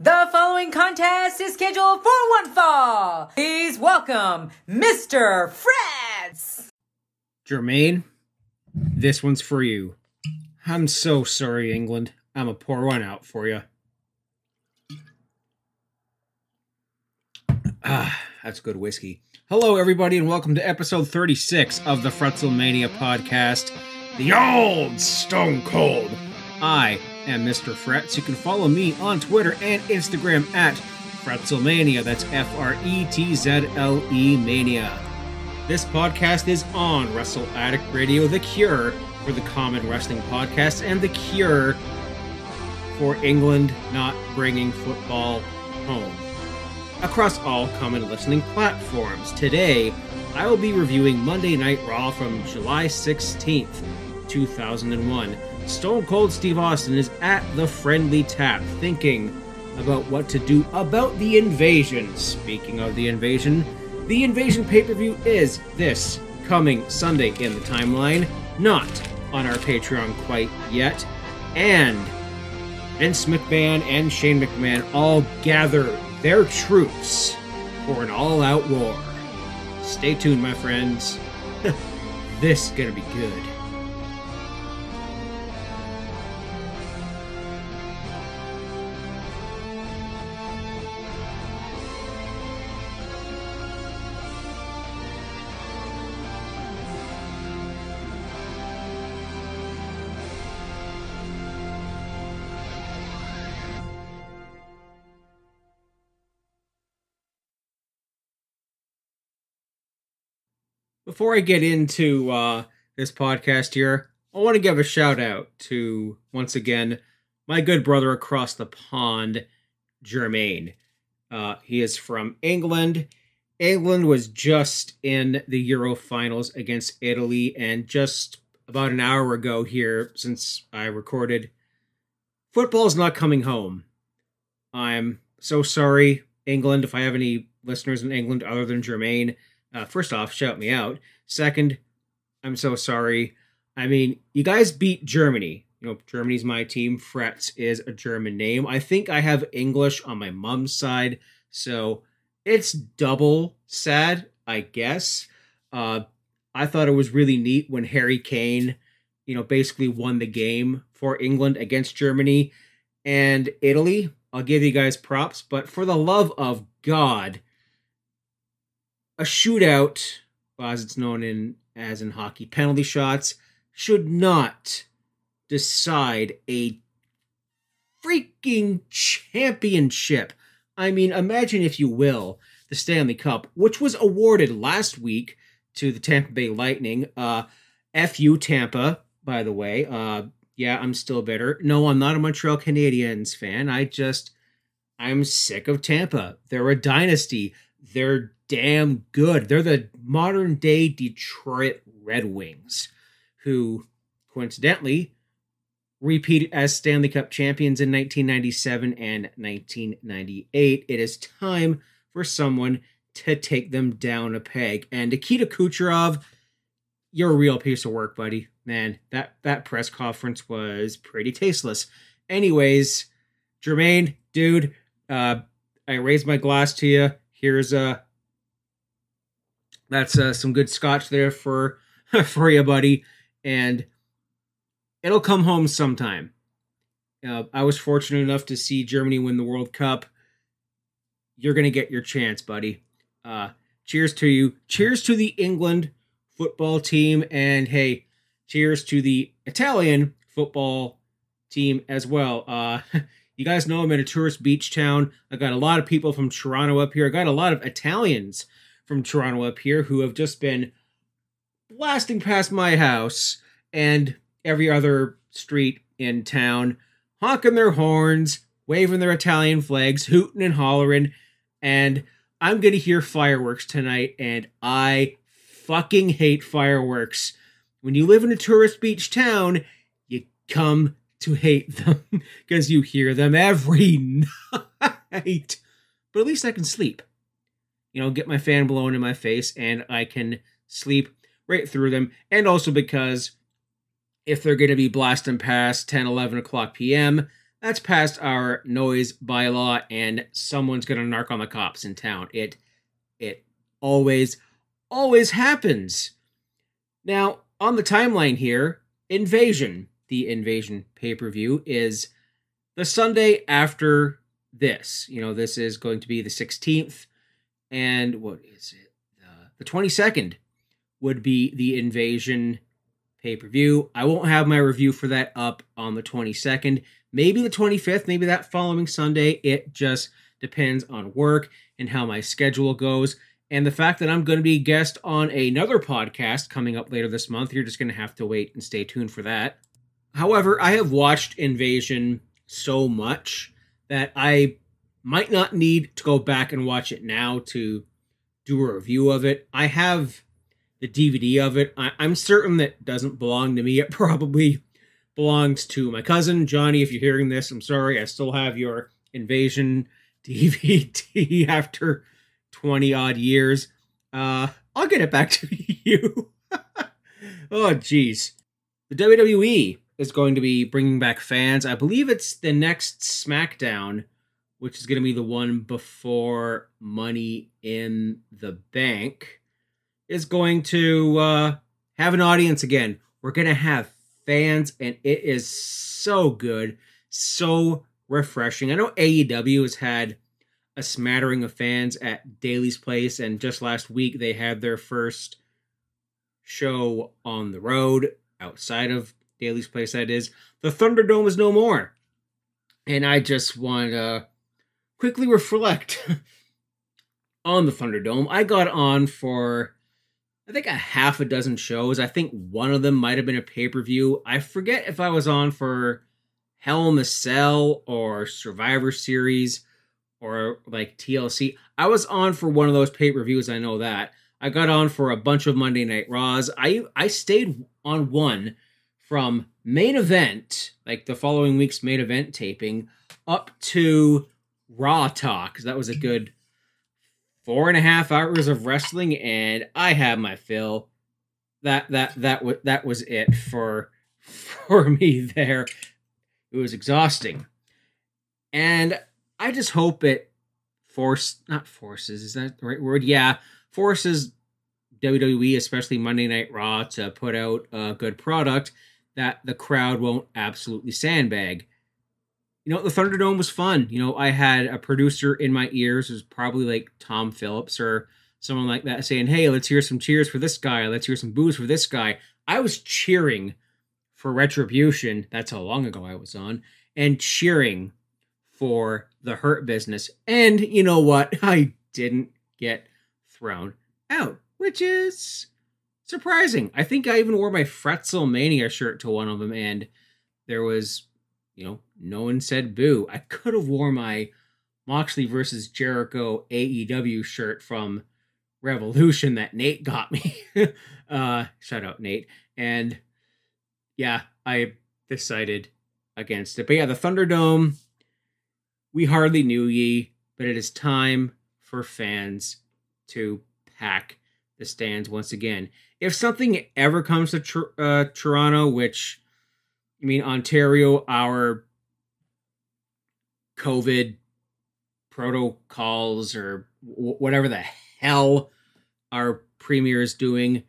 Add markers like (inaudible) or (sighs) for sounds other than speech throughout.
The following contest is scheduled for one fall. Please welcome Mr. Fretz. Jermaine, this one's for you. I'm so sorry, England. I'm a pour one out for you. Ah, that's good whiskey. Hello, everybody, and welcome to episode 36 of the Fretzelmania podcast, The Old Stone Cold. I am Mr. Fretz. You can follow me on Twitter and Instagram at Fretzelmania. That's F R E T Z L E Mania. This podcast is on Wrestle Addict Radio, the cure for the common wrestling podcast, and the cure for England not bringing football home. Across all common listening platforms. Today, I will be reviewing Monday Night Raw from July 16th, 2001. Stone Cold Steve Austin is at the friendly tap thinking about what to do about the invasion. Speaking of the invasion, the invasion pay per view is this coming Sunday in the timeline, not on our Patreon quite yet. And Vince McMahon and Shane McMahon all gather their troops for an all out war. Stay tuned, my friends. (laughs) this is gonna be good. Before I get into uh, this podcast here, I want to give a shout out to, once again, my good brother across the pond, Jermaine. Uh, he is from England. England was just in the Euro finals against Italy, and just about an hour ago here, since I recorded, football's not coming home. I'm so sorry, England, if I have any listeners in England other than Jermaine. Uh, first off, shout me out. Second, I'm so sorry. I mean, you guys beat Germany. You know, Germany's my team. Fretz is a German name. I think I have English on my mom's side, so it's double sad, I guess. Uh, I thought it was really neat when Harry Kane, you know, basically won the game for England against Germany and Italy. I'll give you guys props, but for the love of God, a shootout, as it's known in as in hockey, penalty shots should not decide a freaking championship. I mean, imagine if you will, the Stanley Cup, which was awarded last week to the Tampa Bay Lightning. Uh FU Tampa, by the way. Uh yeah, I'm still bitter. No, I'm not a Montreal Canadiens fan. I just I'm sick of Tampa. They're a dynasty. They're damn good. They're the modern day Detroit Red Wings, who coincidentally repeated as Stanley Cup champions in 1997 and 1998. It is time for someone to take them down a peg. And Nikita Kucherov, you're a real piece of work, buddy. Man, that that press conference was pretty tasteless. Anyways, Jermaine, dude, uh, I raise my glass to you. Here's a that's uh, some good scotch there for (laughs) for you, buddy, and it'll come home sometime. Uh, I was fortunate enough to see Germany win the World Cup. You're gonna get your chance, buddy. Uh, cheers to you. Cheers to the England football team, and hey, cheers to the Italian football team as well. Uh, (laughs) you guys know I'm in a tourist beach town. I got a lot of people from Toronto up here. I got a lot of Italians from Toronto up here who have just been blasting past my house and every other street in town, honking their horns, waving their Italian flags, hooting and hollering. And I'm going to hear fireworks tonight, and I fucking hate fireworks. When you live in a tourist beach town, you come to hate them (laughs) because you hear them every (laughs) night. But at least I can sleep you know, get my fan blown in my face and I can sleep right through them. And also because if they're going to be blasting past 10, 11 o'clock p.m., that's past our noise bylaw, and someone's gonna narc on the cops in town. It it always always happens. Now, on the timeline here, Invasion, the Invasion pay-per-view, is the Sunday after this. You know, this is going to be the 16th, and what is it? Uh, the 22nd would be the Invasion pay per view. I won't have my review for that up on the 22nd, maybe the 25th, maybe that following Sunday. It just depends on work and how my schedule goes. And the fact that I'm going to be guest on another podcast coming up later this month, you're just going to have to wait and stay tuned for that. However, I have watched Invasion so much that I might not need to go back and watch it now to do a review of it. I have the DVD of it. I, am certain that doesn't belong to me. It (laughs) probably belongs to my cousin Johnny. If you're hearing this, I'm sorry. I still have your Invasion (laughs) DVD after 20 odd years. Uh, I'll get it back (laughs) to you. oh, jeez. The WWE is going to be bringing back fans. I believe it's the next SmackDown, which is going to be the one before Money in the Bank is going to uh, have an audience again. We're going to have fans, and it is so good, so refreshing. I know AEW has had a smattering of fans at Daily's Place, and just last week they had their first show on the road outside of Daily's Place, that is. The Thunderdome is no more. And I just want to quickly reflect (laughs) on the Thunderdome. I got on for I think a half a dozen shows. I think one of them might have been a pay per view. I forget if I was on for Hell in the Cell or Survivor Series or like TLC. I was on for one of those pay per views. I know that. I got on for a bunch of Monday Night Raws. I I stayed on one from main event, like the following week's main event taping, up to Raw Talk. That was a good four and a half hours of wrestling, and I had my fill. That that that was that was it for (laughs) for me there. It was exhausting, and I just hope it force not forces is that the right word? Yeah, forces WWE, especially Monday Night Raw, to put out a good product that the crowd won't absolutely sandbag you know, the Thunderdome was fun. You know, I had a producer in my ears, was probably like Tom Phillips or someone like that, saying, "Hey, let's hear some cheers for this guy. Let's hear some boos for this guy." I was cheering for Retribution. That's how long ago I was on, and cheering for the Hurt Business. And you know what? (laughs) I didn't get thrown out, which is surprising. I think I even wore my Fretzel Mania shirt to one of them, and there was you know, no one said boo. I could have worn my Moxley versus Jericho AEW shirt from Revolution that Nate got me. (laughs) uh, shout out Nate. And yeah, I decided against it. But yeah, the Thunderdome, we hardly knew ye, but it is time for fans to pack the stands once again. If something ever comes to tr- uh, Toronto, which I mean, Ontario, our COVID protocols or w- whatever the hell our premier is doing.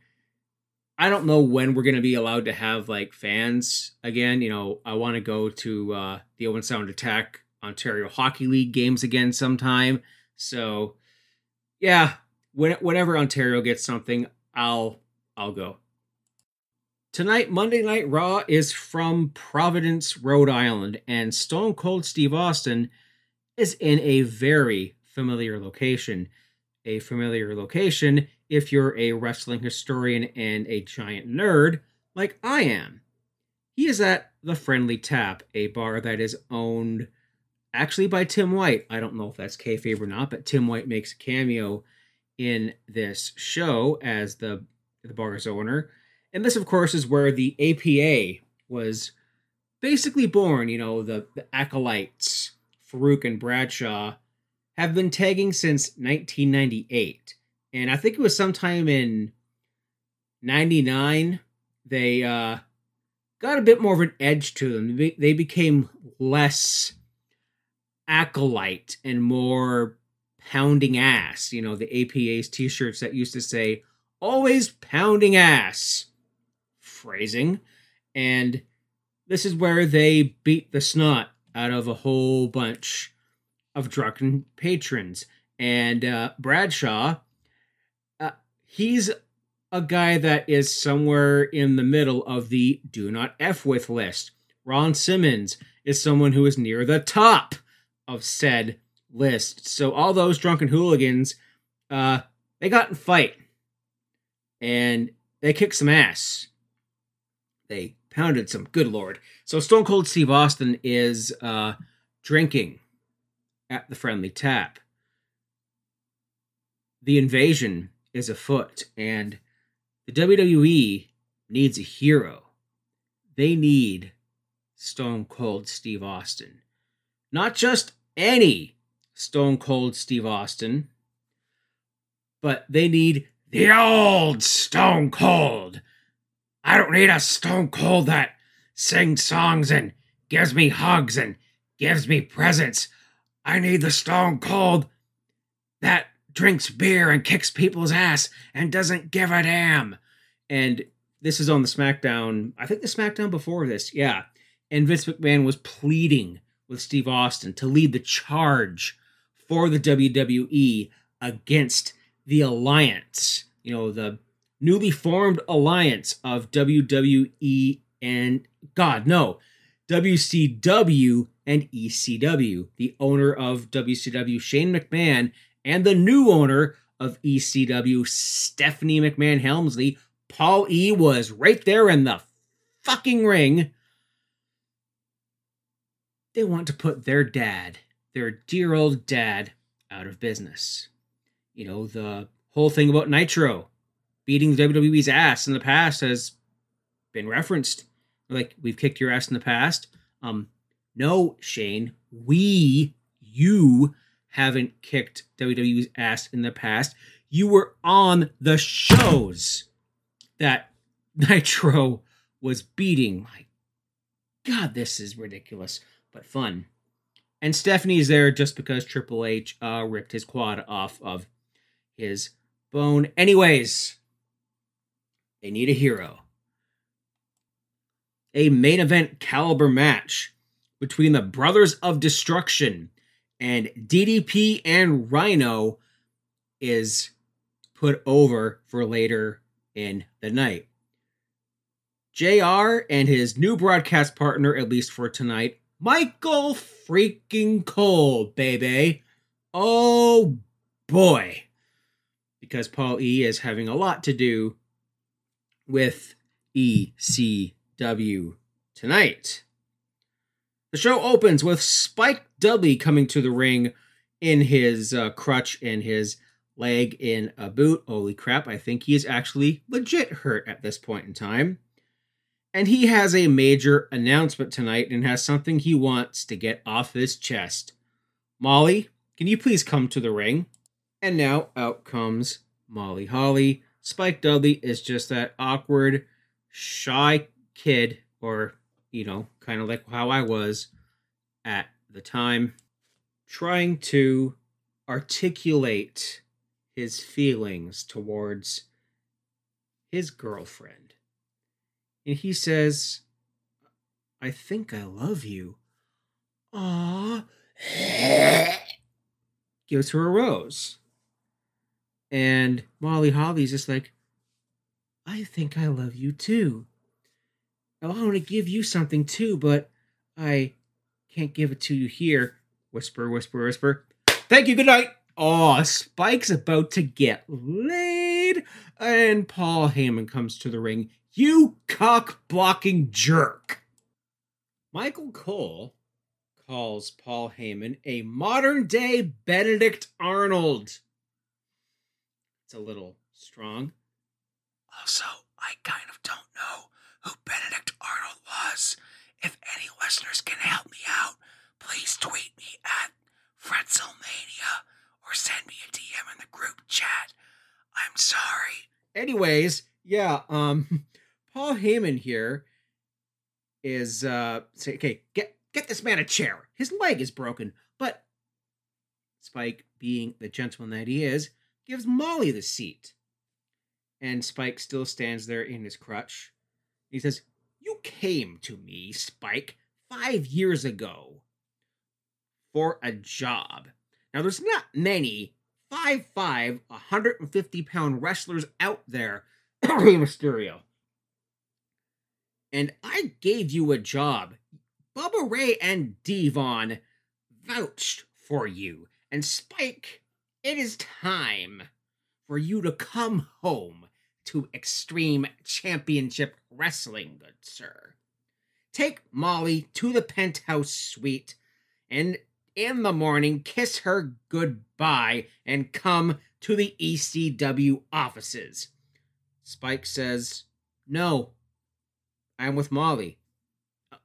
I don't know when we're going to be allowed to have like fans again. You know, I want to go to uh, the Owen Sound Attack Ontario Hockey League games again sometime. So, yeah, when, whenever Ontario gets something, I'll I'll go. Tonight, Monday Night Raw is from Providence, Rhode Island, and Stone Cold Steve Austin is in a very familiar location. A familiar location if you're a wrestling historian and a giant nerd like I am. He is at the Friendly Tap, a bar that is owned actually by Tim White. I don't know if that's kayfabe or not, but Tim White makes a cameo in this show as the the bar's owner. And this, of course, is where the APA was basically born. You know, the, the acolytes, Farouk and Bradshaw, have been tagging since 1998. And I think it was sometime in 99 they uh, got a bit more of an edge to them. They, they became less acolyte and more pounding ass. You know, the APA's t shirts that used to say, always pounding ass phrasing. And this is where they beat the snot out of a whole bunch of drunken patrons. And uh, Bradshaw, uh, he's a guy that is somewhere in the middle of the do not F with list. Ron Simmons is someone who is near the top of said list. So all those drunken hooligans, uh, they got in fight and they kicked some ass. They pounded some. Good lord. So Stone Cold Steve Austin is uh, drinking at the friendly tap. The invasion is afoot, and the WWE needs a hero. They need Stone Cold Steve Austin. Not just any Stone Cold Steve Austin, but they need the old Stone Cold. I don't need a Stone Cold that sings songs and gives me hugs and gives me presents. I need the Stone Cold that drinks beer and kicks people's ass and doesn't give a damn. And this is on the SmackDown, I think the SmackDown before this, yeah. And Vince McMahon was pleading with Steve Austin to lead the charge for the WWE against the alliance, you know, the newly formed alliance of WWE and God, no, WCW and ECW. The owner of WCW, Shane McMahon, and the new owner of ECW, Stephanie McMahon Helmsley, Paul E, was right there in the fucking ring. They want to put their dad, their dear old dad, out of business. You know, the whole thing about Nitro beating WWE's ass in the past has been referenced. Like, we've kicked your ass in the past. Um, no, Shane, we, you haven't kicked WWE's ass in the past. You were on the shows that (laughs) Nitro was beating. My God, this is ridiculous, but fun. And Stephanie's there just because Triple H uh, ripped his quad off of his bone. Anyways, they need a hero. A main event caliber match between the Brothers of Destruction and DDP and Rhino is put over for later in the night. JR and his new broadcast partner, at least for tonight, Michael freaking Cole, baby. Oh boy. Because Paul E is having a lot to do with ECW tonight. The show opens with Spike Dudley coming to the ring in his uh, crutch and his leg in a boot. Holy crap, I think he is actually legit hurt at this point in time. And he has a major announcement tonight and has something he wants to get off his chest. Molly, can you please come to the ring? And now out comes Molly Holly. Spike Dudley is just that awkward, shy kid, or, you know, kind of like how I was at the time, trying to articulate his feelings towards his girlfriend and he says, I think I love you. Ah, (laughs) gives her a rose. And Molly Holly's just like, I think I love you too. I want to give you something too, but I can't give it to you here. Whisper, whisper, whisper. Thank you, good night. Oh, Spike's about to get laid. And Paul Heyman comes to the ring. You cock blocking jerk. Michael Cole calls Paul Heyman a modern day Benedict Arnold. It's a little strong. Also, I kind of don't know who Benedict Arnold was. If any listeners can help me out, please tweet me at Fretzelmania or send me a DM in the group chat. I'm sorry. Anyways, yeah, um, (laughs) Paul Heyman here is uh say, okay, get get this man a chair. His leg is broken, but Spike, being the gentleman that he is, gives Molly the seat. And Spike still stands there in his crutch. He says, You came to me, Spike, five years ago for a job. Now, there's not many 5'5, 150 pound wrestlers out there, (coughs) Mysterio. And I gave you a job. Bubba Ray and Devon vouched for you. And Spike, it is time for you to come home to Extreme Championship Wrestling, good sir. Take Molly to the penthouse suite and in the morning kiss her goodbye and come to the ECW offices. Spike says, No, I'm with Molly. Uh,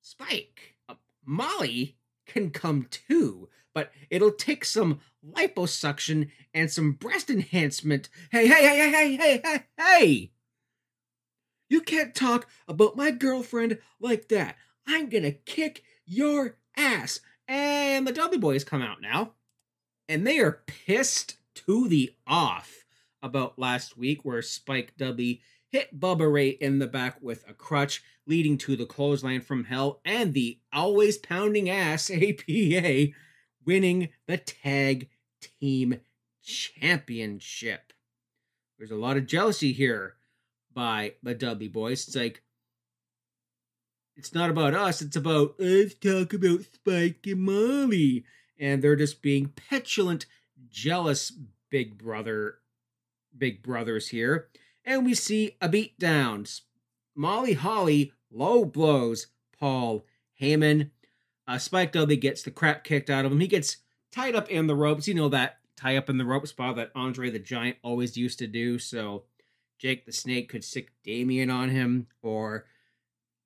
Spike, uh, Molly can come too, but it'll take some liposuction and some breast enhancement. Hey, hey, hey, hey, hey, hey, hey! You can't talk about my girlfriend like that. I'm gonna kick your ass. And the Dudley Boys come out now, and they are pissed to the off about last week where Spike Dudley hit Bubba Ray in the back with a crutch, leading to the clothesline from hell and the always pounding ass (laughs) APA winning the tag team championship. There's a lot of jealousy here by the Dudley boys. It's like, it's not about us, it's about, let's talk about Spike and Molly. And they're just being petulant, jealous big brother, big brothers here and we see a beatdown. Molly Holly low blows Paul Heyman. Uh, Spike Dudley gets the crap kicked out of him. He gets tied up in the ropes. You know that tie up in the rope spot that Andre the Giant always used to do. So Jake the Snake could stick Damien on him, or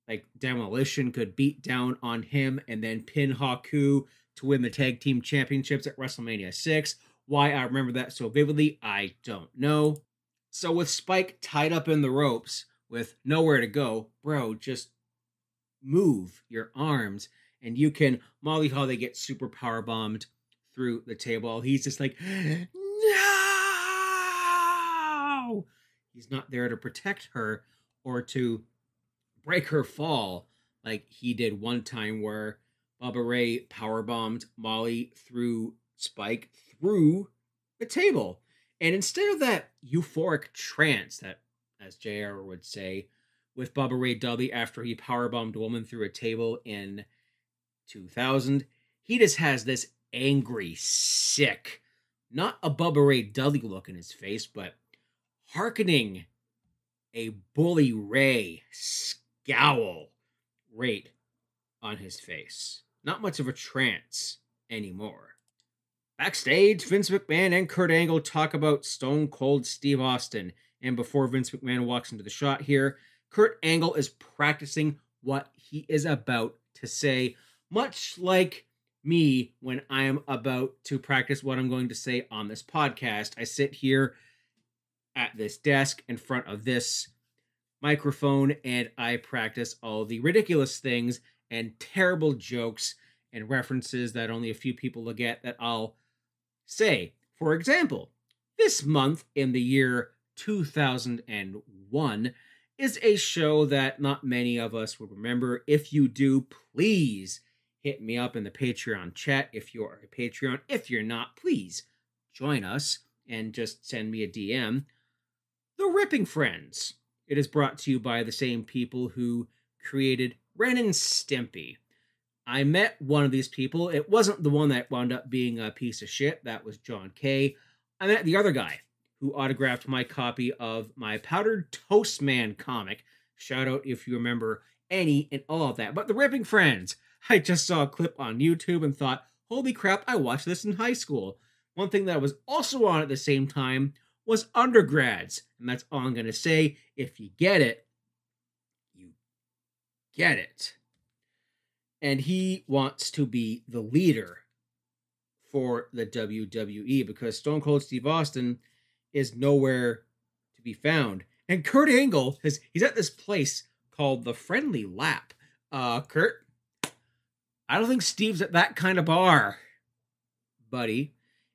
like Demolition could beat down on him and then pin Haku to win the tag team championships at WrestleMania 6. Why I remember that so vividly, I don't know. So with Spike tied up in the ropes with nowhere to go, bro, just move your arms and you can Molly how they get super power bombed through the table. He's just like, no. He's not there to protect her or to break her fall like he did one time where Bubba Ray power bombed Molly through Spike through the table. And instead of that euphoric trance that, as JR would say, with Bubba Ray Dudley after he powerbombed a woman through a table in 2000, he just has this angry, sick, not a Bubba Ray Dudley look in his face, but hearkening a Bully Ray scowl right on his face. Not much of a trance anymore. Backstage, Vince McMahon and Kurt Angle talk about Stone Cold Steve Austin. And before Vince McMahon walks into the shot here, Kurt Angle is practicing what he is about to say, much like me when I am about to practice what I'm going to say on this podcast. I sit here at this desk in front of this microphone and I practice all the ridiculous things and terrible jokes and references that only a few people will get that I'll Say, for example, this month in the year 2001 is a show that not many of us would remember. If you do, please hit me up in the Patreon chat if you're a Patreon. If you're not, please join us and just send me a DM. The Ripping Friends. It is brought to you by the same people who created Ren and Stimpy. I met one of these people. It wasn't the one that wound up being a piece of shit. That was John Kay. I met the other guy who autographed my copy of my Powdered Toast Man comic. Shout out if you remember any and all of that. But the Ripping Friends. (laughs) I just saw a clip on YouTube and thought, holy crap, I watched this in high school. One thing that was also on at the same time was undergrads. And that's all I'm going to say. If you get it, you get it and he wants to be the leader for the WWE because Stone Cold Steve Austin is nowhere to be found. And Kurt Angle has he's at this place called the Friendly Lap. Uh, Kurt, I don't think Steve's at that kind of bar, buddy.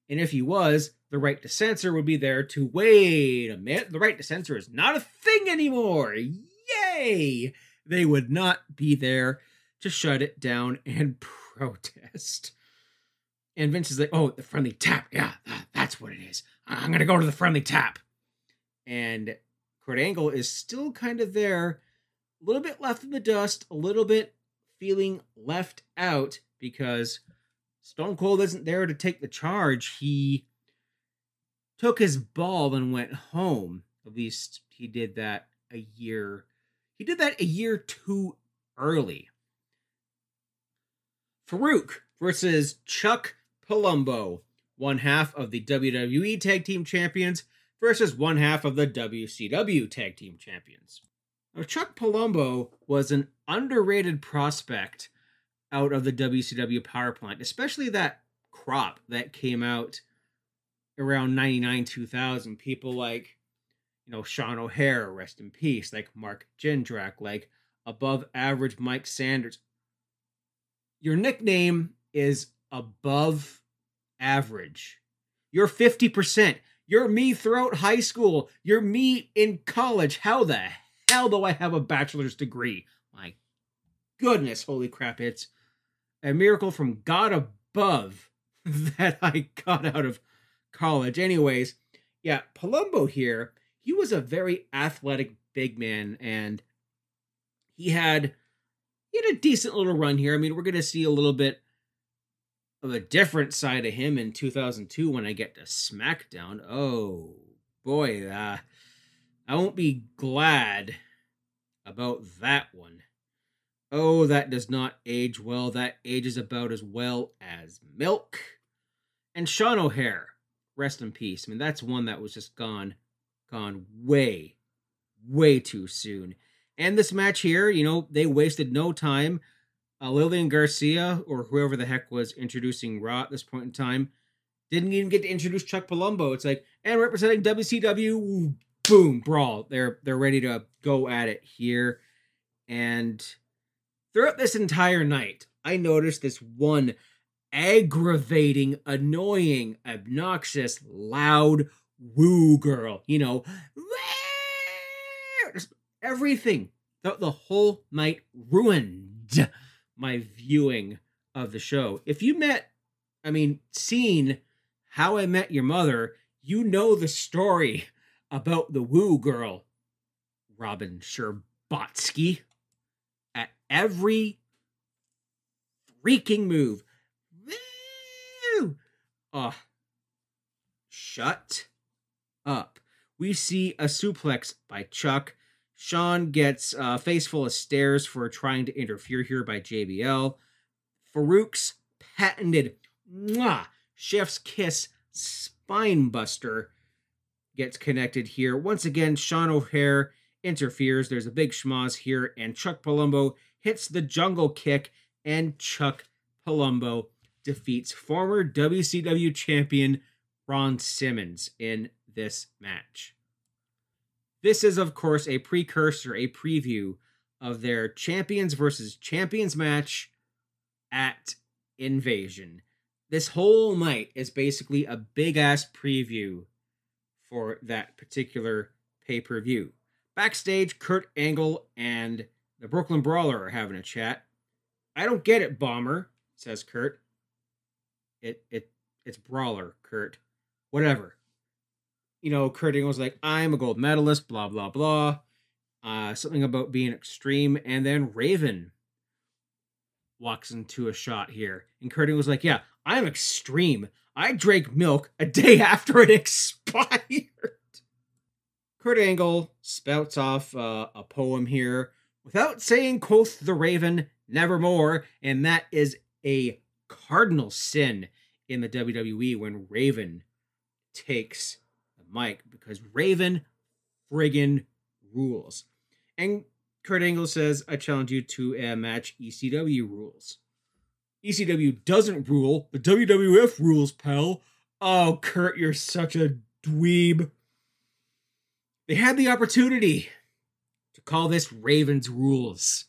And if he was, the right to censor would be there to wait a minute. The right to censor is not a thing anymore. Yay! They would not be there to shut it down and (laughs) protest. And Vince is like, oh, the friendly tap. Yeah, that, that's what it is. I'm going to go to the friendly tap. And Kurt Angle is still kind of there, a little bit left in the dust, a little bit feeling left out because Stone Cold isn't there to take the charge. He took his ball and went home. At least he did that a year. He did that a year too early. Farouk versus Chuck Palumbo, one half of the WWE Tag Team Champions versus one half of the WCW Tag Team Champions. Now, Chuck Palumbo was an underrated prospect out of the WCW power plant, especially that crop that came out around 99 2000. People like, you know, Sean O'Haire, rest in peace, like Mark Jindrak, like above average Mike Sanders. Your nickname is above average. You're 50%. You're me throughout high school. You're me in college. How the hell do I have a bachelor's degree? My goodness, holy crap, it's a miracle from God above (laughs) that I got out of college. Anyways, yeah, Palumbo here, he was a very athletic big man and he had he had a decent little run here. I mean, we're going to see a little bit of a different side of him in 2002 when I get to SmackDown. Oh, boy, uh I won't be glad about that one. Oh, that does not age well. That ages about as well as milk. And Sean O'Haire, rest in peace. I mean, that's one that was just gone, gone way, way too soon. And this match here, you know, they wasted no time. Uh, Lillian Garcia, or whoever the heck was introducing Raw at this point in time, didn't even get to introduce Chuck Palumbo. It's like, and representing WCW, boom, brawl. They're they're ready to go at it here. And throughout this entire night, I noticed this one aggravating, annoying, obnoxious, loud woo girl. You know, everything. The, the whole night ruined my viewing of the show. If you met, I mean, seen How I Met Your Mother, you know the story about the woo girl, Robin Scherbatsky. At every freaking move, woo! Oh, shut up. We see a suplex by Chuck. Sean gets a face full of stairs for trying to interfere here by JBL. Farouk's patented mwah, chef's kiss spine buster gets connected here. Once again, Sean O'Haire interferes. There's a big schmoz here, and Chuck Palumbo hits the jungle kick, and Chuck Palumbo defeats former WCW champion Ron Simmons in this match. This is, of course, a precursor, a preview of their champions versus champions match at Invasion. This whole night is basically a big ass preview for that particular pay per view. Backstage, Kurt Angle and the Brooklyn Brawler are having a chat. I don't get it, Bomber, says Kurt. It it it's Brawler, Kurt. Whatever. You know, Kurt Angle was like, I'm a gold medalist, blah blah blah. Uh, something about being extreme, and then Raven walks into a shot here, and Kurt Angle was like, Yeah, I'm extreme. I drank milk a day (laughs) after it expired. Kurt Angle spouts off uh, a poem here without saying, quoth the raven, nevermore. And that is a cardinal sin in the WWE when Raven takes mic because Raven friggin' rules. And Kurt Angle says, I challenge you to a match ECW rules. ECW doesn't rule. but WWF rules, pal. Oh, Kurt, you're such a dweeb. They had the opportunity to call this Ravens rules.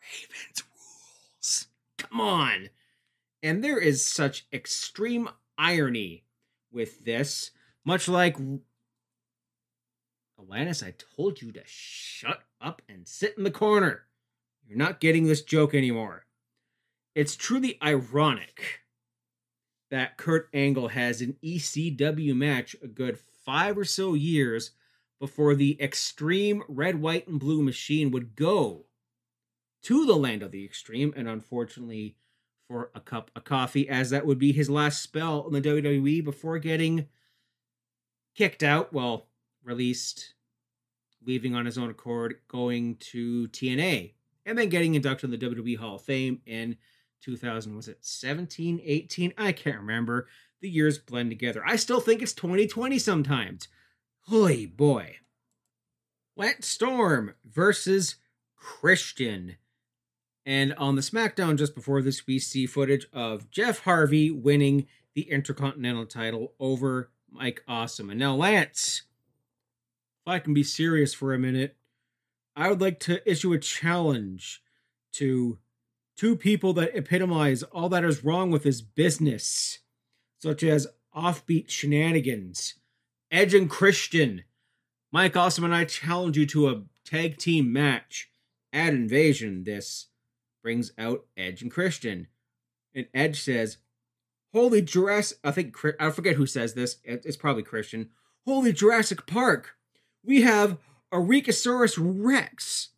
Ravens rules. Come on. And there is such extreme irony with this, much like Alanis, I told you to shut up and sit in the corner. You're not getting this joke anymore. It's truly ironic that Kurt Angle has an ECW match a good five or so years before the extreme red, white, and blue machine would go to the land of the extreme, and unfortunately for a cup of coffee, as that would be his last spell in the WWE before getting kicked out, well, released, leaving on his own accord, going to TNA, and then getting inducted in the WWE Hall of Fame in 2000 was it 17 18 i can't remember. The years blend together. I still think it's 2020 sometimes. Holy boy. Lance Storm versus Christian. And on the SmackDown just before this, we see footage of Jeff Hardy winning the Intercontinental title over Mike Awesome. And now, Lance, if I can be serious for a minute, I would like to issue a challenge to two people that epitomize all that is wrong with his business, such as offbeat shenanigans. Edge and Christian. Mike Awesome and I challenge you to a tag team match at Invasion. This brings out Edge and Christian. And Edge says, Holy Jurassic, I think, I forget who says this. It's probably Christian. Holy Jurassic Park. We have a Rhedosaurus Rex.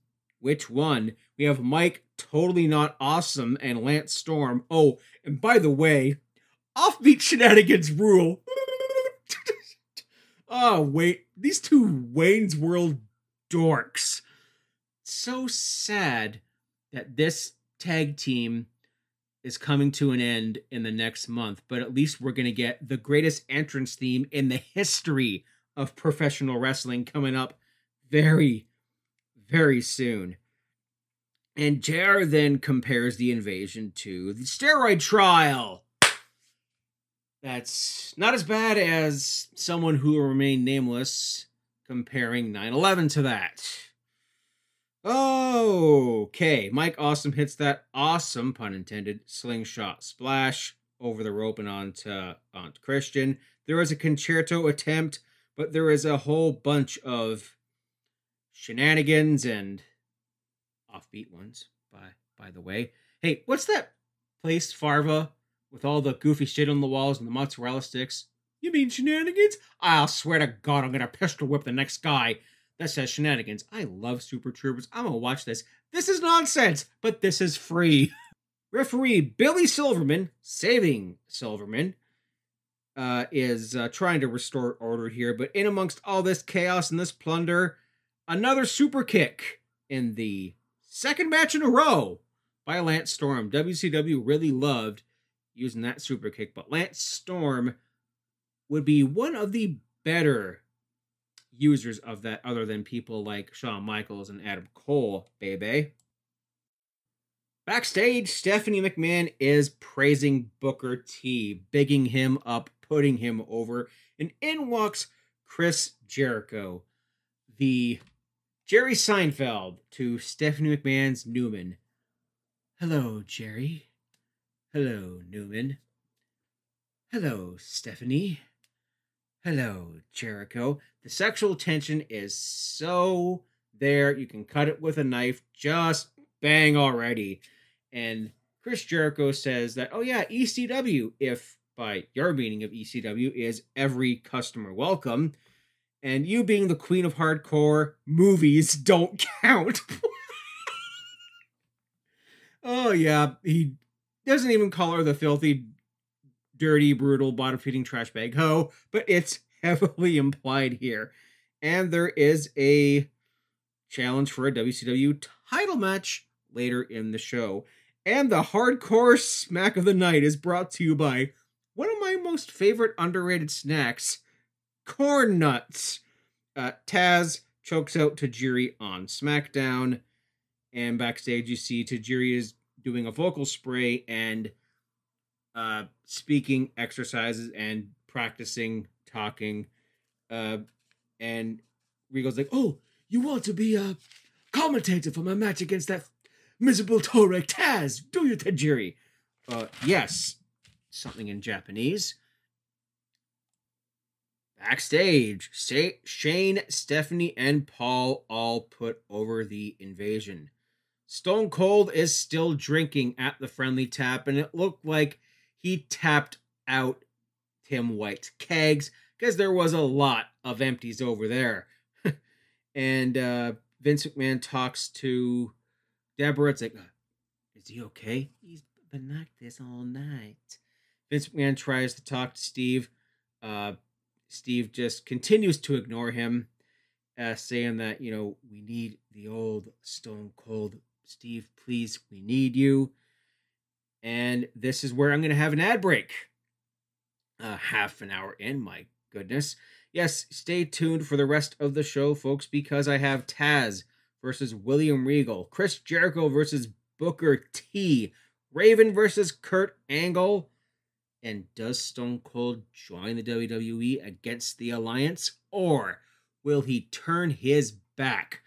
Which one? We have Mike totally not awesome and Lance Storm. Oh, and by the way, offbeat shenanigans rule. (laughs) oh, wait. These two Wayne's World dorks. So sad that this tag team is coming to an end in the next month, but at least we're going to get the greatest entrance theme in the history of professional wrestling coming up very, very soon. And JR then compares the invasion to the steroid trial. That's not as bad as someone who will remain nameless comparing 9 11 to that. Okay, Mike Awesome hits that awesome, pun intended, slingshot splash over the rope and onto, onto Christian. There was a Con-Chair-To attempt, but there is a whole bunch of shenanigans and offbeat ones, by by the way. Hey, what's that place, Farva, with all the goofy shit on the walls and the mozzarella sticks? You mean shenanigans? I'll swear to God, I'm gonna pistol whip the next guy that says shenanigans. I love Super Troopers. I'm gonna watch this. This is nonsense, but this is free. (laughs) Referee Billy Silverman, saving Silverman, uh, is uh, trying to restore order here, but in amongst all this chaos and this plunder, another super kick in the second match in a row by Lance Storm. WCW really loved using that super kick, but Lance Storm would be one of the better users of that other than people like Shawn Michaels and Adam Cole, baby. Backstage, Stephanie McMahon is praising Booker T, bigging him up, putting him over, and in walks Chris Jericho, the Jerry Seinfeld to Stephanie McMahon's Newman. Hello, Jerry. Hello, Newman. Hello, Stephanie. Hello, Jericho. The sexual tension is so there. You can cut it with a knife. Just bang already. And Chris Jericho says that, oh, yeah, ECW, if by your meaning of ECW, is every customer welcome and you being the queen of hardcore movies don't (laughs) count. oh yeah, he doesn't even call her the filthy, dirty, brutal, bottom feeding trash bag hoe, but it's (laughs) heavily implied here. And there is a challenge for a WCW title match later in the show. And the hardcore smack of the night is brought to you by one of my most favorite underrated snacks, corn nuts. Uh, Taz chokes out Tajiri on SmackDown, and backstage you see Tajiri is doing a vocal spray and uh, speaking exercises and practicing talking. Uh, and Regal's like, "Oh, you want to be a commentator for my match against that Miserable Torek Taz, do you, Tajiri? Uh, yes. Something in Japanese. Backstage, Shane, Stephanie, and Paul all put over the invasion. Stone Cold is still drinking at the friendly tap, and it looked like he tapped out Tim White's kegs because there was a lot of empties over there. (laughs) and uh, Vince McMahon talks to Deborah. It's like, uh, is he okay? He's been like this all night. Vince McMahon tries to talk to Steve. Uh, Steve just continues to ignore him, uh, saying that, you know, we need the old Stone Cold. Steve, please, we need you. And this is where I'm going to have an ad break. Uh, half an hour in, my goodness. Yes, stay tuned for the rest of the show, folks, because I have Taz versus William Regal, Chris Jericho versus Booker T, Raven versus Kurt Angle, and does Stone Cold join the WWE against the Alliance, or will he turn his back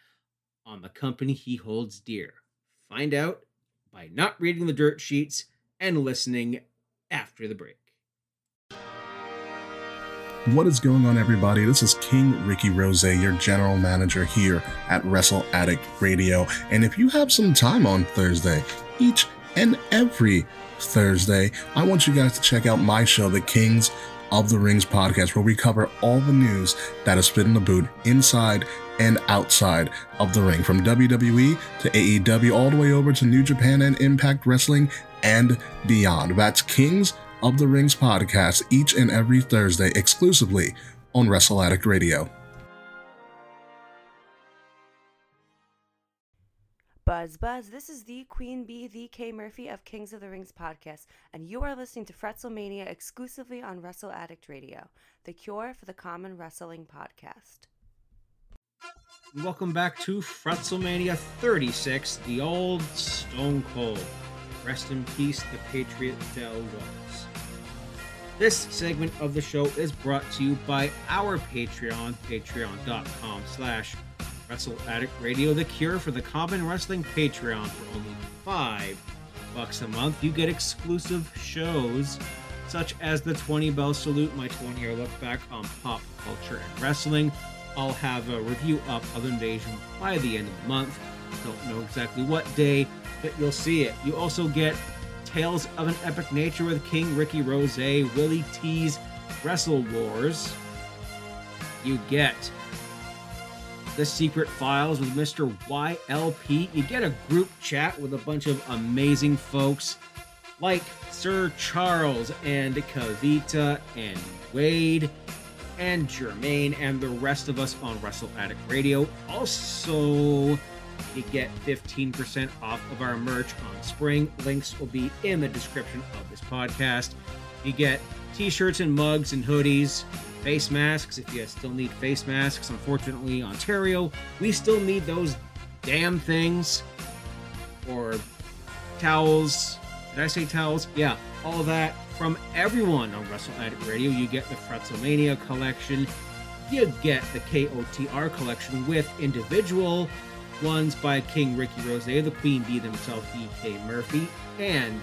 on the company he holds dear? Find out by not reading the dirt sheets and listening after the break. What is going on, everybody? This is King Ricky Rose, your general manager here at Wrestle Addict Radio. And if you have some time on Thursday, each and every Thursday, I want you guys to check out my show, The Kings of the Rings podcast, where we cover all the news that is spit in the boot inside and outside of the ring, from WWE to AEW, all the way over to New Japan and Impact Wrestling and beyond. That's Kings of the Rings podcast each and every Thursday exclusively on Wrestle Addict Radio. Buzz, buzz. This is the Queen Bee, the K Murphy of Kings of the Rings podcast, and you are listening to Fretzelmania exclusively on Wrestle Addict Radio, the cure for the common wrestling podcast. Welcome back to Fretzelmania 36, the old Stone Cold. Rest in peace, the Patriot Del Wilkes. This segment of the show is brought to you by our Patreon, patreon.com slash Wrestle Addict Radio, the cure for the common wrestling Patreon for only five bucks a month. You get exclusive shows such as the 20 Bell Salute, my 20 year look back on pop culture and wrestling. I'll have a review up of Invasion by the end of the month. Don't know exactly what day, but you'll see it. You also get Tales of an Epic Nature with King Ricky Rose, Willie T's Wrestle Wars. You get the Secret Files with Mr. YLP. You get a group chat with a bunch of amazing folks like Sir Charles and Kavita and Wade and Jermaine and the rest of us on Wrestle Addict Radio. Also, you get 15% off of our merch on spring. Links will be in the description of this podcast. You get t shirts and mugs and hoodies, face masks if you still need face masks. Unfortunately, Ontario, we still need those damn things. Or towels. Did I say towels? Yeah, all that from everyone on Wrestle Addict Radio. You get the Fretzelmania collection. You get the KOTR collection with individual ones by King Ricky Rose, the Queen Bee themselves, E.K. Murphy, and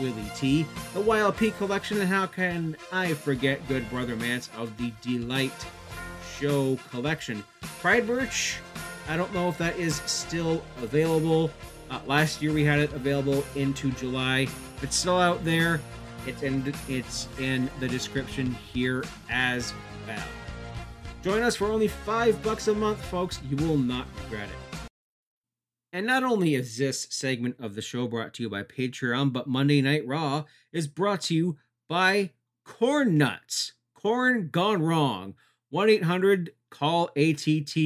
Willie T. The YLP collection, and how can I forget Good Brother Mance of the Delight Show collection? Pride Birch, I don't know if that is still available. Uh, last year we had it available into July. It's still out there. It's in it's in the description here as well. Join us for only five bucks a month, folks. You will not regret it. And not only is this segment of the show brought to you by Patreon, but Monday Night Raw is brought to you by Corn Nuts. Corn gone wrong. 1 800 call ATT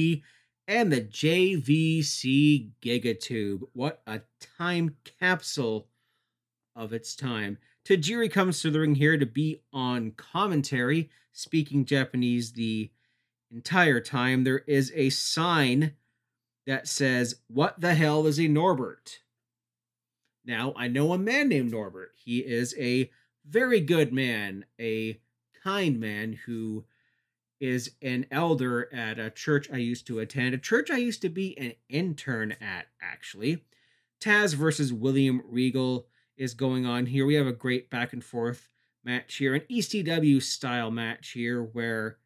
and the JVC Gigatube. What a time capsule of its time. Tajiri comes to the ring here to be on commentary, speaking Japanese the entire time. There is a sign that says, What the hell is a Norbert? Now, I know a man named Norbert. He is a very good man, a kind man who is an elder at a church I used to attend, a church I used to be an intern at, actually. Taz versus William Regal is going on here. We have a great back and forth match here, an ECW style match here, where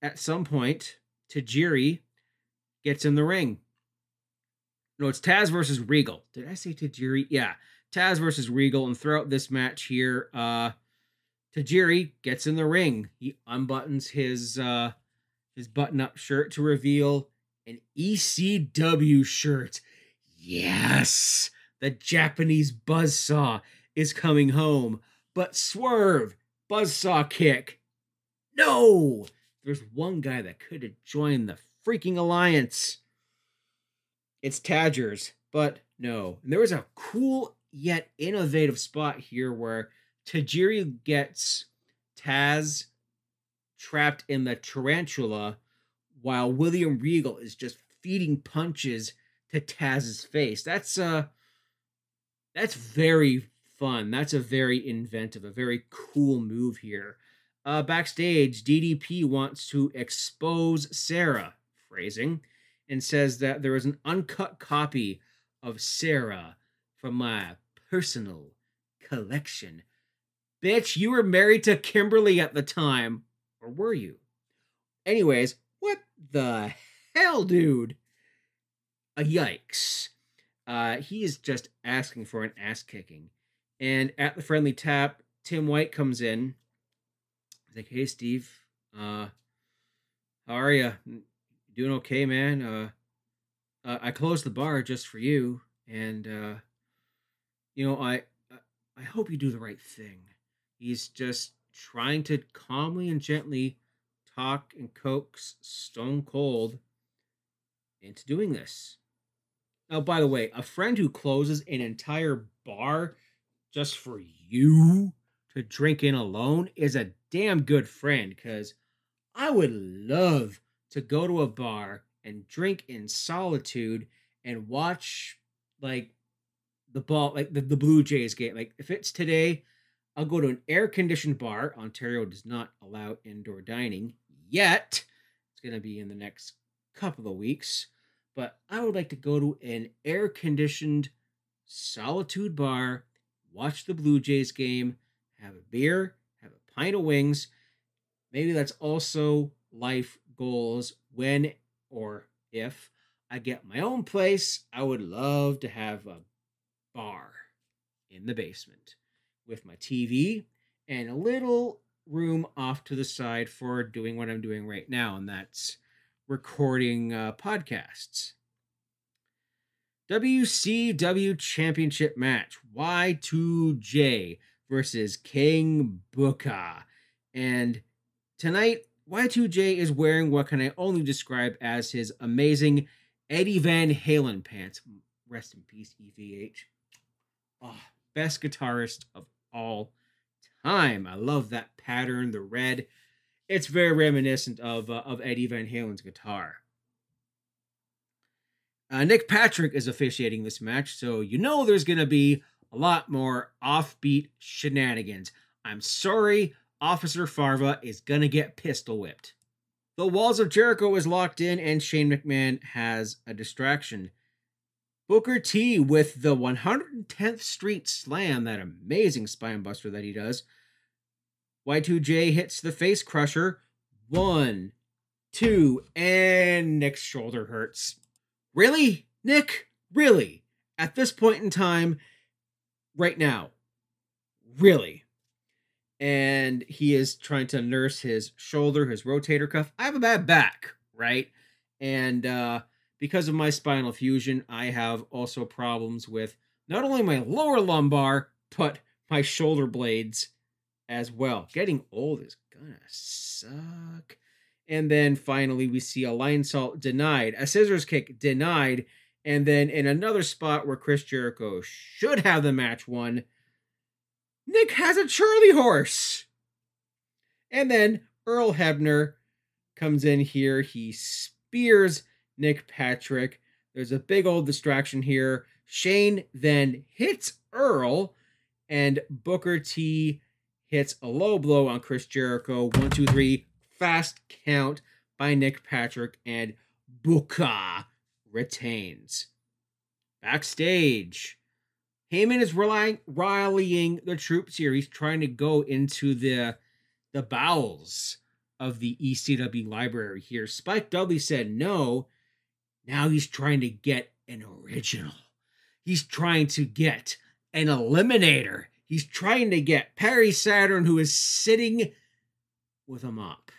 at some point Tajiri gets in the ring. No, it's Taz versus Regal. Did I say Tajiri? Yeah, Taz versus Regal. And throughout this match here, uh, Tajiri gets in the ring. He unbuttons his uh, his button-up shirt to reveal an ECW shirt. Yes, the Japanese buzzsaw is coming home. But swerve, buzzsaw kick. No, there's one guy that could have joined the freaking alliance. It's Tajiri, but no. And there was a cool yet innovative spot here where Tajiri gets Taz trapped in the tarantula while William Regal is just feeding punches to Taz's face. That's uh that's very fun. That's a very inventive, a very cool move here. Uh, backstage, DDP wants to expose Sarah, phrasing, and says that there is an uncut copy of Sarah from my personal collection. Bitch, you were married to Kimberly at the time. Or were you? Anyways, what the hell, dude? A yikes. Uh, he is just asking for an ass kicking. And at the friendly tap, Tim White comes in. He's like, "Hey, Steve, uh, how are you? Doing okay, man? Uh, uh, I closed the bar just for you, and uh, you know, I, I hope you do the right thing." He's just trying to calmly and gently talk and coax Stone Cold into doing this. Now, by the way, a friend who closes an entire bar just for you to drink in alone is a damn good friend because I would love to go to a bar and drink in solitude and watch like the ball like the, the Blue Jays game. Like if it's today, I'll go to an air conditioned bar. Ontario does not allow indoor dining yet. It's gonna be in the next couple of weeks. But I would like to go to an air conditioned solitude bar, watch the Blue Jays game, have a beer, have a pint of wings. Maybe that's also life goals when or if I get my own place. I would love to have a bar in the basement with my TV and a little room off to the side for doing what I'm doing right now, and that's recording uh, podcasts. WCW Championship match Y2J versus King Booker. And tonight, Y2J is wearing what can I only describe as his amazing Eddie Van Halen pants. Rest in peace, EVH. Oh, best guitarist of all time. I love that pattern, the red. It's very reminiscent of uh, of Eddie Van Halen's guitar. Uh, Nick Patrick is officiating this match, so you know there's going to be a lot more offbeat shenanigans. I'm sorry, Officer Farva is going to get pistol whipped. The Walls of Jericho is locked in, and Shane McMahon has a distraction. Booker T with the 110th Street Slam, that amazing spinebuster that he does. Y2J hits the face crusher. One, two, and Nick's shoulder hurts. Really? Nick? Really? At this point in time, right now? Really? And he is trying to nurse his shoulder, his rotator cuff. I have a bad back, right? And uh because of my spinal fusion, I have also problems with not only my lower lumbar, but my shoulder blades as well. Getting old is gonna suck. And then finally, we see a Lionsault denied, a scissors kick denied, and then in another spot where Chris Jericho should have the match won, Nick has a Charlie horse. And then Earl Hebner comes in here. He spears Nick Patrick. There's a big old distraction here. Shane then hits Earl, and Booker T hits a low blow on Chris Jericho. One, two, three, fast count by Nick Patrick, and Booker retains. backstage. Heyman is relying, rallying the troops here. He's trying to go into the the bowels of the ECW library here. Spike Dudley said no. Now he's trying to get an original. He's trying to get an eliminator. He's trying to get Perry Saturn, who is sitting with a mop.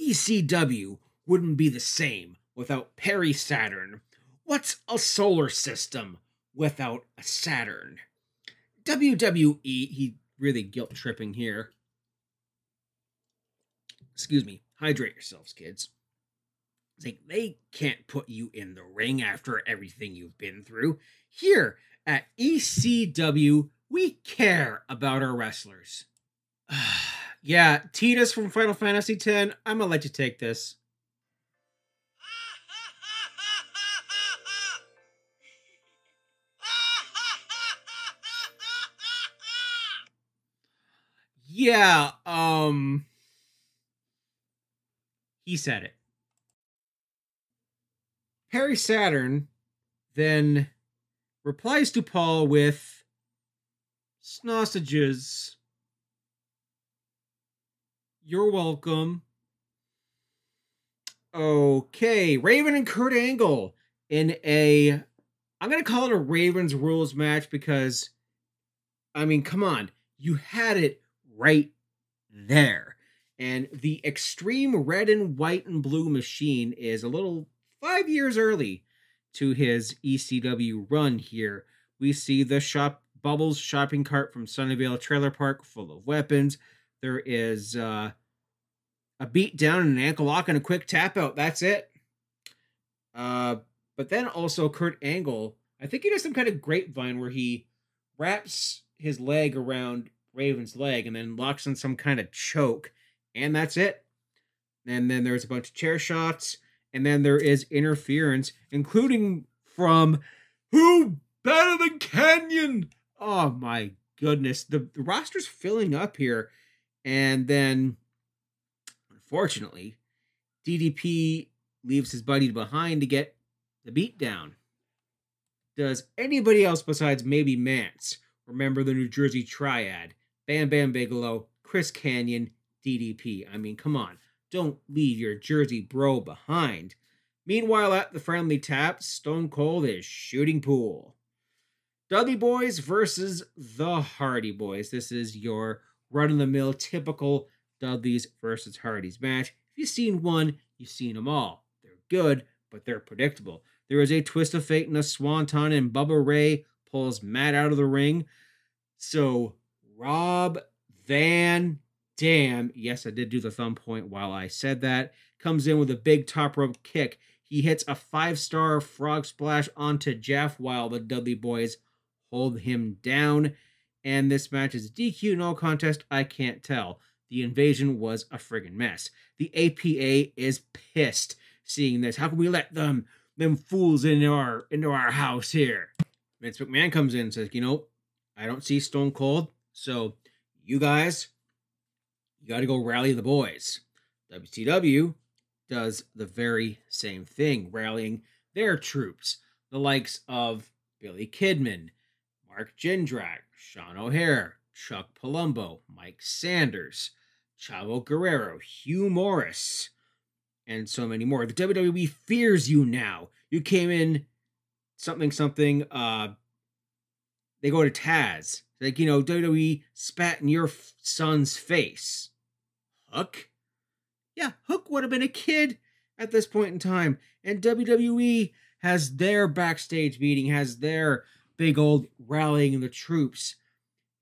ECW wouldn't be the same without Perry Saturn. What's a solar system without a Saturn? WWE, he really guilt tripping here. Excuse me, hydrate yourselves, kids. It's like they can't put you in the ring after everything you've been through. Here at ECW, we care about our wrestlers. (sighs) yeah, Tidus from Final Fantasy X, I'm gonna let you take this. Yeah, um he said it. Perry Saturn then replies to Paul with sausages. You're welcome. Okay, Raven and Kurt Angle in a I'm going to call it a Ravens rules match because I mean, come on. You had it right there. And the extreme red and white and blue machine is a little five years early to his ECW run here. We see the shop Bubbles shopping cart from Sunnyvale Trailer Park full of weapons. There is uh, a beat down and an ankle lock and a quick tap out. That's it. Uh, but then also Kurt Angle, I think he does some kind of grapevine where he wraps his leg around Raven's leg and then locks in some kind of choke. And that's it. And then there's a bunch of chair shots. And then there is interference, including from who better than Kanyon? Oh my goodness. The, the roster's filling up here. And then, unfortunately, DDP leaves his buddy behind to get the beat down. Does anybody else besides maybe Mance remember the New Jersey Triad? Bam Bam Bigelow, Chris Kanyon, DDP. I mean, come on. Don't leave your Jersey bro behind. Meanwhile, at the friendly tap, Stone Cold is shooting pool. Dudley Boys versus the Hardy Boys. This is your run of the mill, typical Dudleys versus Hardys match. If you've seen one, you've seen them all. They're good, but they're predictable. There is a twist of fate and a swanton, and Bubba Ray pulls Matt out of the ring. So, Rob Van Dam, yes, I did do the thumb point while I said that, comes in with a big top rope kick. He hits a five star frog splash onto Jeff while the Dudley boys hold him down. And this match is DQ, no contest. I can't tell. The invasion was a friggin' mess. The APA is pissed seeing this. How can we let them them fools into our into our house here? Vince McMahon comes in and says, you know, I don't see Stone Cold, so you guys, you got to go rally the boys. WCW does the very same thing, rallying their troops, the likes of Billy Kidman, Mark Jindrak, Sean O'Haire, Chuck Palumbo, Mike Sanders, Chavo Guerrero, Hugh Morrus, and so many more. The WWE fears you now. You came in something something uh they go to Taz. Like, you know, WWE spat in your son's face. Hook? Yeah, Hook would have been a kid at this point in time. And WWE has their backstage meeting, has their big old rallying the troops.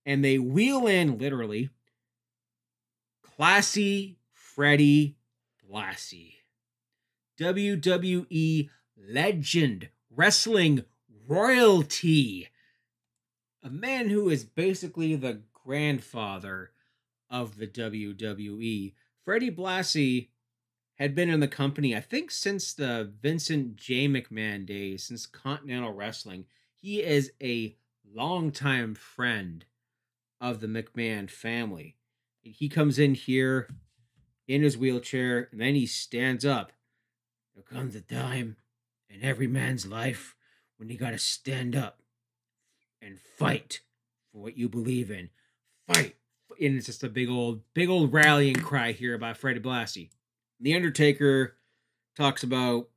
And they wheel in, literally, classy Freddie Blassie. WWE legend, wrestling royalty. A man who is basically the grandfather of the WWE. Freddie Blassie had been in the company, I think, since the Vincent J. McMahon days, since Continental Wrestling. He is a longtime friend of the McMahon family. He comes in here in his wheelchair, and then he stands up. There comes a time in every man's life when you got to stand up and fight for what you believe in. Fight. And it's just a big old, big old rallying cry here by Freddie Blassie. The Undertaker talks about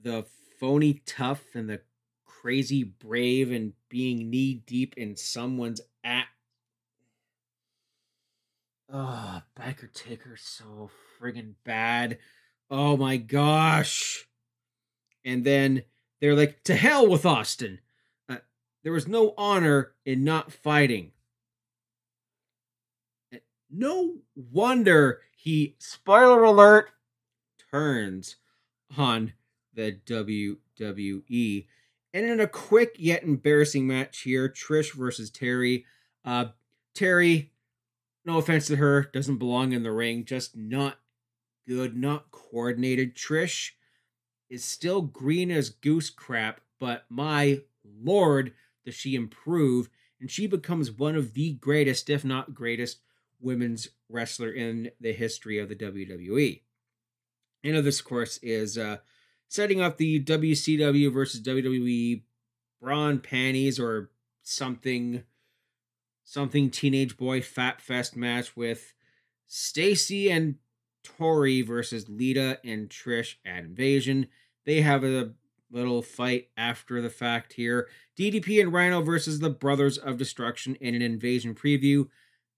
the phony tough and the crazy brave and being knee deep in someone's at. Ah, oh, Biker Taker so friggin' bad. Oh my gosh. And then they're like, to hell with Austin. There was no honor in not fighting. No wonder he, spoiler alert, turns on the WWE. And in a quick yet embarrassing match here, Trish versus Terri. Uh, Terri, no offense to her, doesn't belong in the ring, just not good, not coordinated. Trish is still green as goose crap, but my lord, does she improve? And she becomes one of the greatest, if not greatest, women's wrestler in the history of the WWE. And this, of course, is uh, setting up the WCW versus WWE brawn panties or something, something teenage boy fat fest match with Stacy and Torrie versus Lita and Trish at Invasion. They have a little fight after the fact here. DDP and Rhyno versus the Brothers of Destruction in an Invasion preview.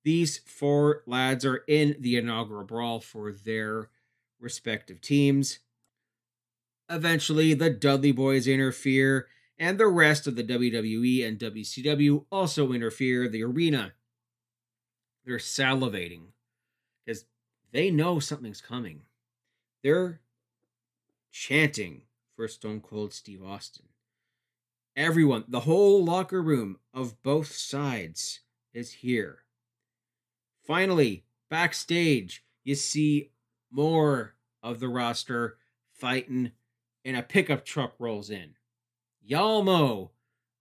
These four lads are in the inaugural brawl for their respective teams. Eventually, the Dudley Boys interfere, and the rest of the WWE and WCW also interfere the arena. They're salivating because they know something's coming. They're chanting for Stone Cold Steve Austin. Everyone, the whole locker room of both sides is here. Finally, backstage, you see more of the roster fighting, and a pickup truck rolls in. Y'all know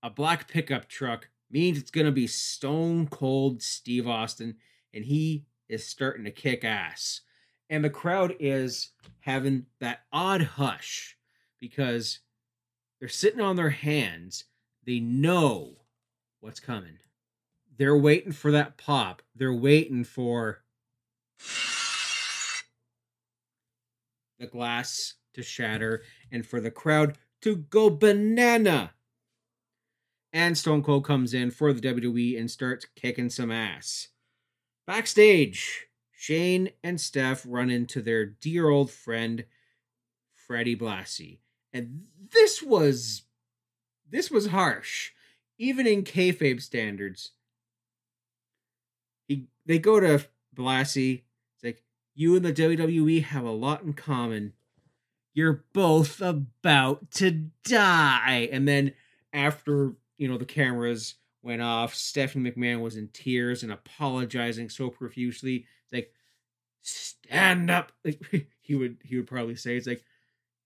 a black pickup truck means it's going to be stone cold Steve Austin, and he is starting to kick ass. And the crowd is having that odd hush because they're sitting on their hands. They know what's coming. They're waiting for that pop. They're waiting for the glass to shatter and for the crowd to go banana. And Stone Cold comes in for the WWE and starts kicking some ass. Backstage, Shane and Steph run into their dear old friend Freddie Blassie. And this was this was harsh. Even in kayfabe standards. He, they go to Blassie It's like you and the WWE have a lot in common. You're both about to die. And then after, you know, the cameras went off, Stephanie McMahon was in tears and apologizing so profusely. It's like, stand up. Like, (laughs) he would he would probably say it's like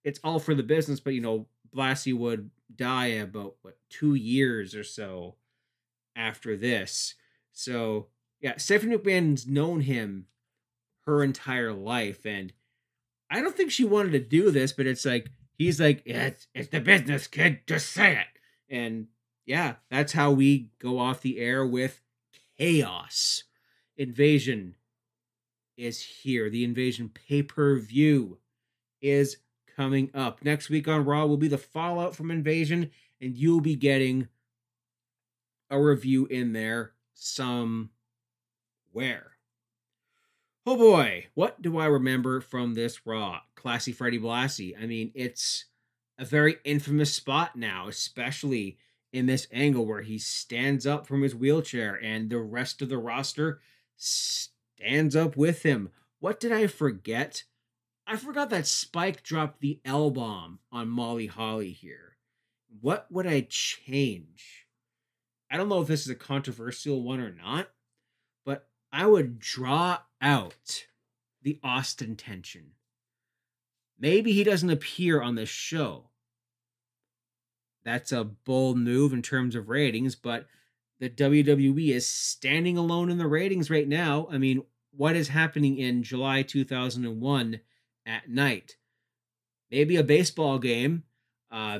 it's all for the business, but you know, Blassie would die about what two years or so after this. So yeah, Stephanie McMahon's known him her entire life. And I don't think she wanted to do this, but it's like he's like, yeah, it's, it's the business, kid. Just say it. And yeah, that's how we go off the air with chaos. Invasion is here. The invasion pay per view is coming up. Next week on Raw will be the fallout from Invasion, and you'll be getting a review in there somewhere. Oh boy, what do I remember from this Raw? Classy Freddie Blassie. I mean, it's a very infamous spot now, especially in this angle where he stands up from his wheelchair and the rest of the roster stands up with him. What did I forget? I forgot that Spike dropped the L bomb on Molly Holly here. What would I change? I don't know if this is a controversial one or not, but I would draw out the Austin tension. Maybe he doesn't appear on this show. That's a bold move in terms of ratings, but the WWE is standing alone in the ratings right now. I mean, what is happening in July 2001 at night? Maybe a baseball game. Uh,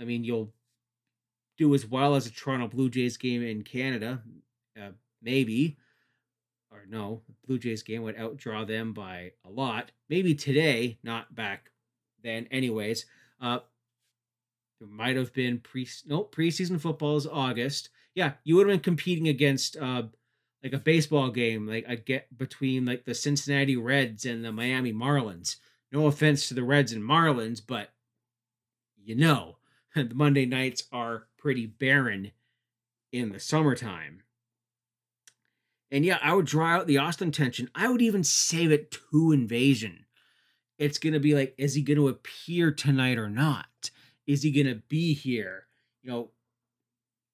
I mean, you'll do as well as a Toronto Blue Jays game in Canada. Uh, maybe. Or no, Blue Jays game would outdraw them by a lot. Maybe today, not back then. Anyways, uh, there might have been pre no preseason football is August. Yeah, you would have been competing against uh like a baseball game, like I get between like the Cincinnati Reds and the Miami Marlins. No offense to the Reds and Marlins, but you know, (laughs) the Monday nights are pretty barren in the summertime. And yeah, I would draw out the Austin tension. I would even save it to invasion. It's going to be like, is he going to appear tonight or not? Is he going to be here? You know,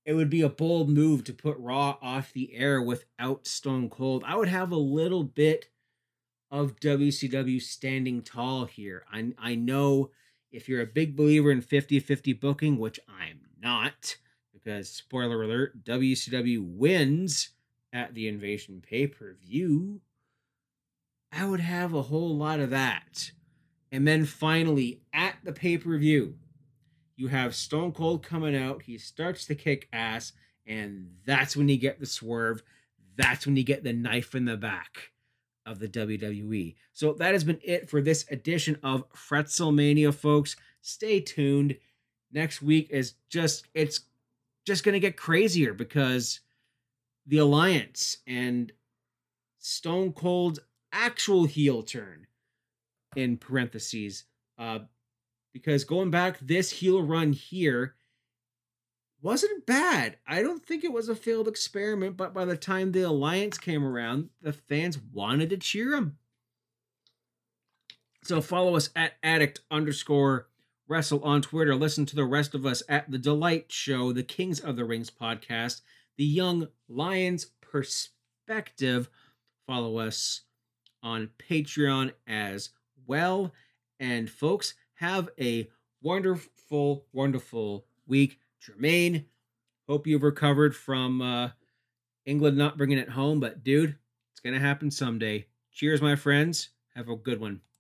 it would be a bold move to put Raw off the air without Stone Cold. I would have a little bit of WCW standing tall here. I, I know if you're a big believer in 50 50 booking, which I'm not, because spoiler alert, WCW wins at the Invasion pay per view, I would have a whole lot of that. And then finally, at the pay per view, you have Stone Cold coming out. He starts to kick ass, and that's when you get the swerve. That's when you get the knife in the back of the WWE. So that has been it for this edition of Fretzelmania, folks. Stay tuned. Next week is just it's just gonna get crazier because the Alliance and Stone Cold's actual heel turn in parentheses. Uh, because going back, this heel run here wasn't bad. I don't think it was a failed experiment, but by the time the Alliance came around, the fans wanted to cheer him. So follow us at addict underscore wrestle on Twitter. Listen to the rest of us at the Delight Show, the Kings of the Rings podcast, the Young Lions Perspective. Follow us on Patreon as well. And folks, have a wonderful, wonderful week. Jermaine, hope you've recovered from uh, England not bringing it home, but dude, it's going to happen someday. Cheers, my friends. Have a good one.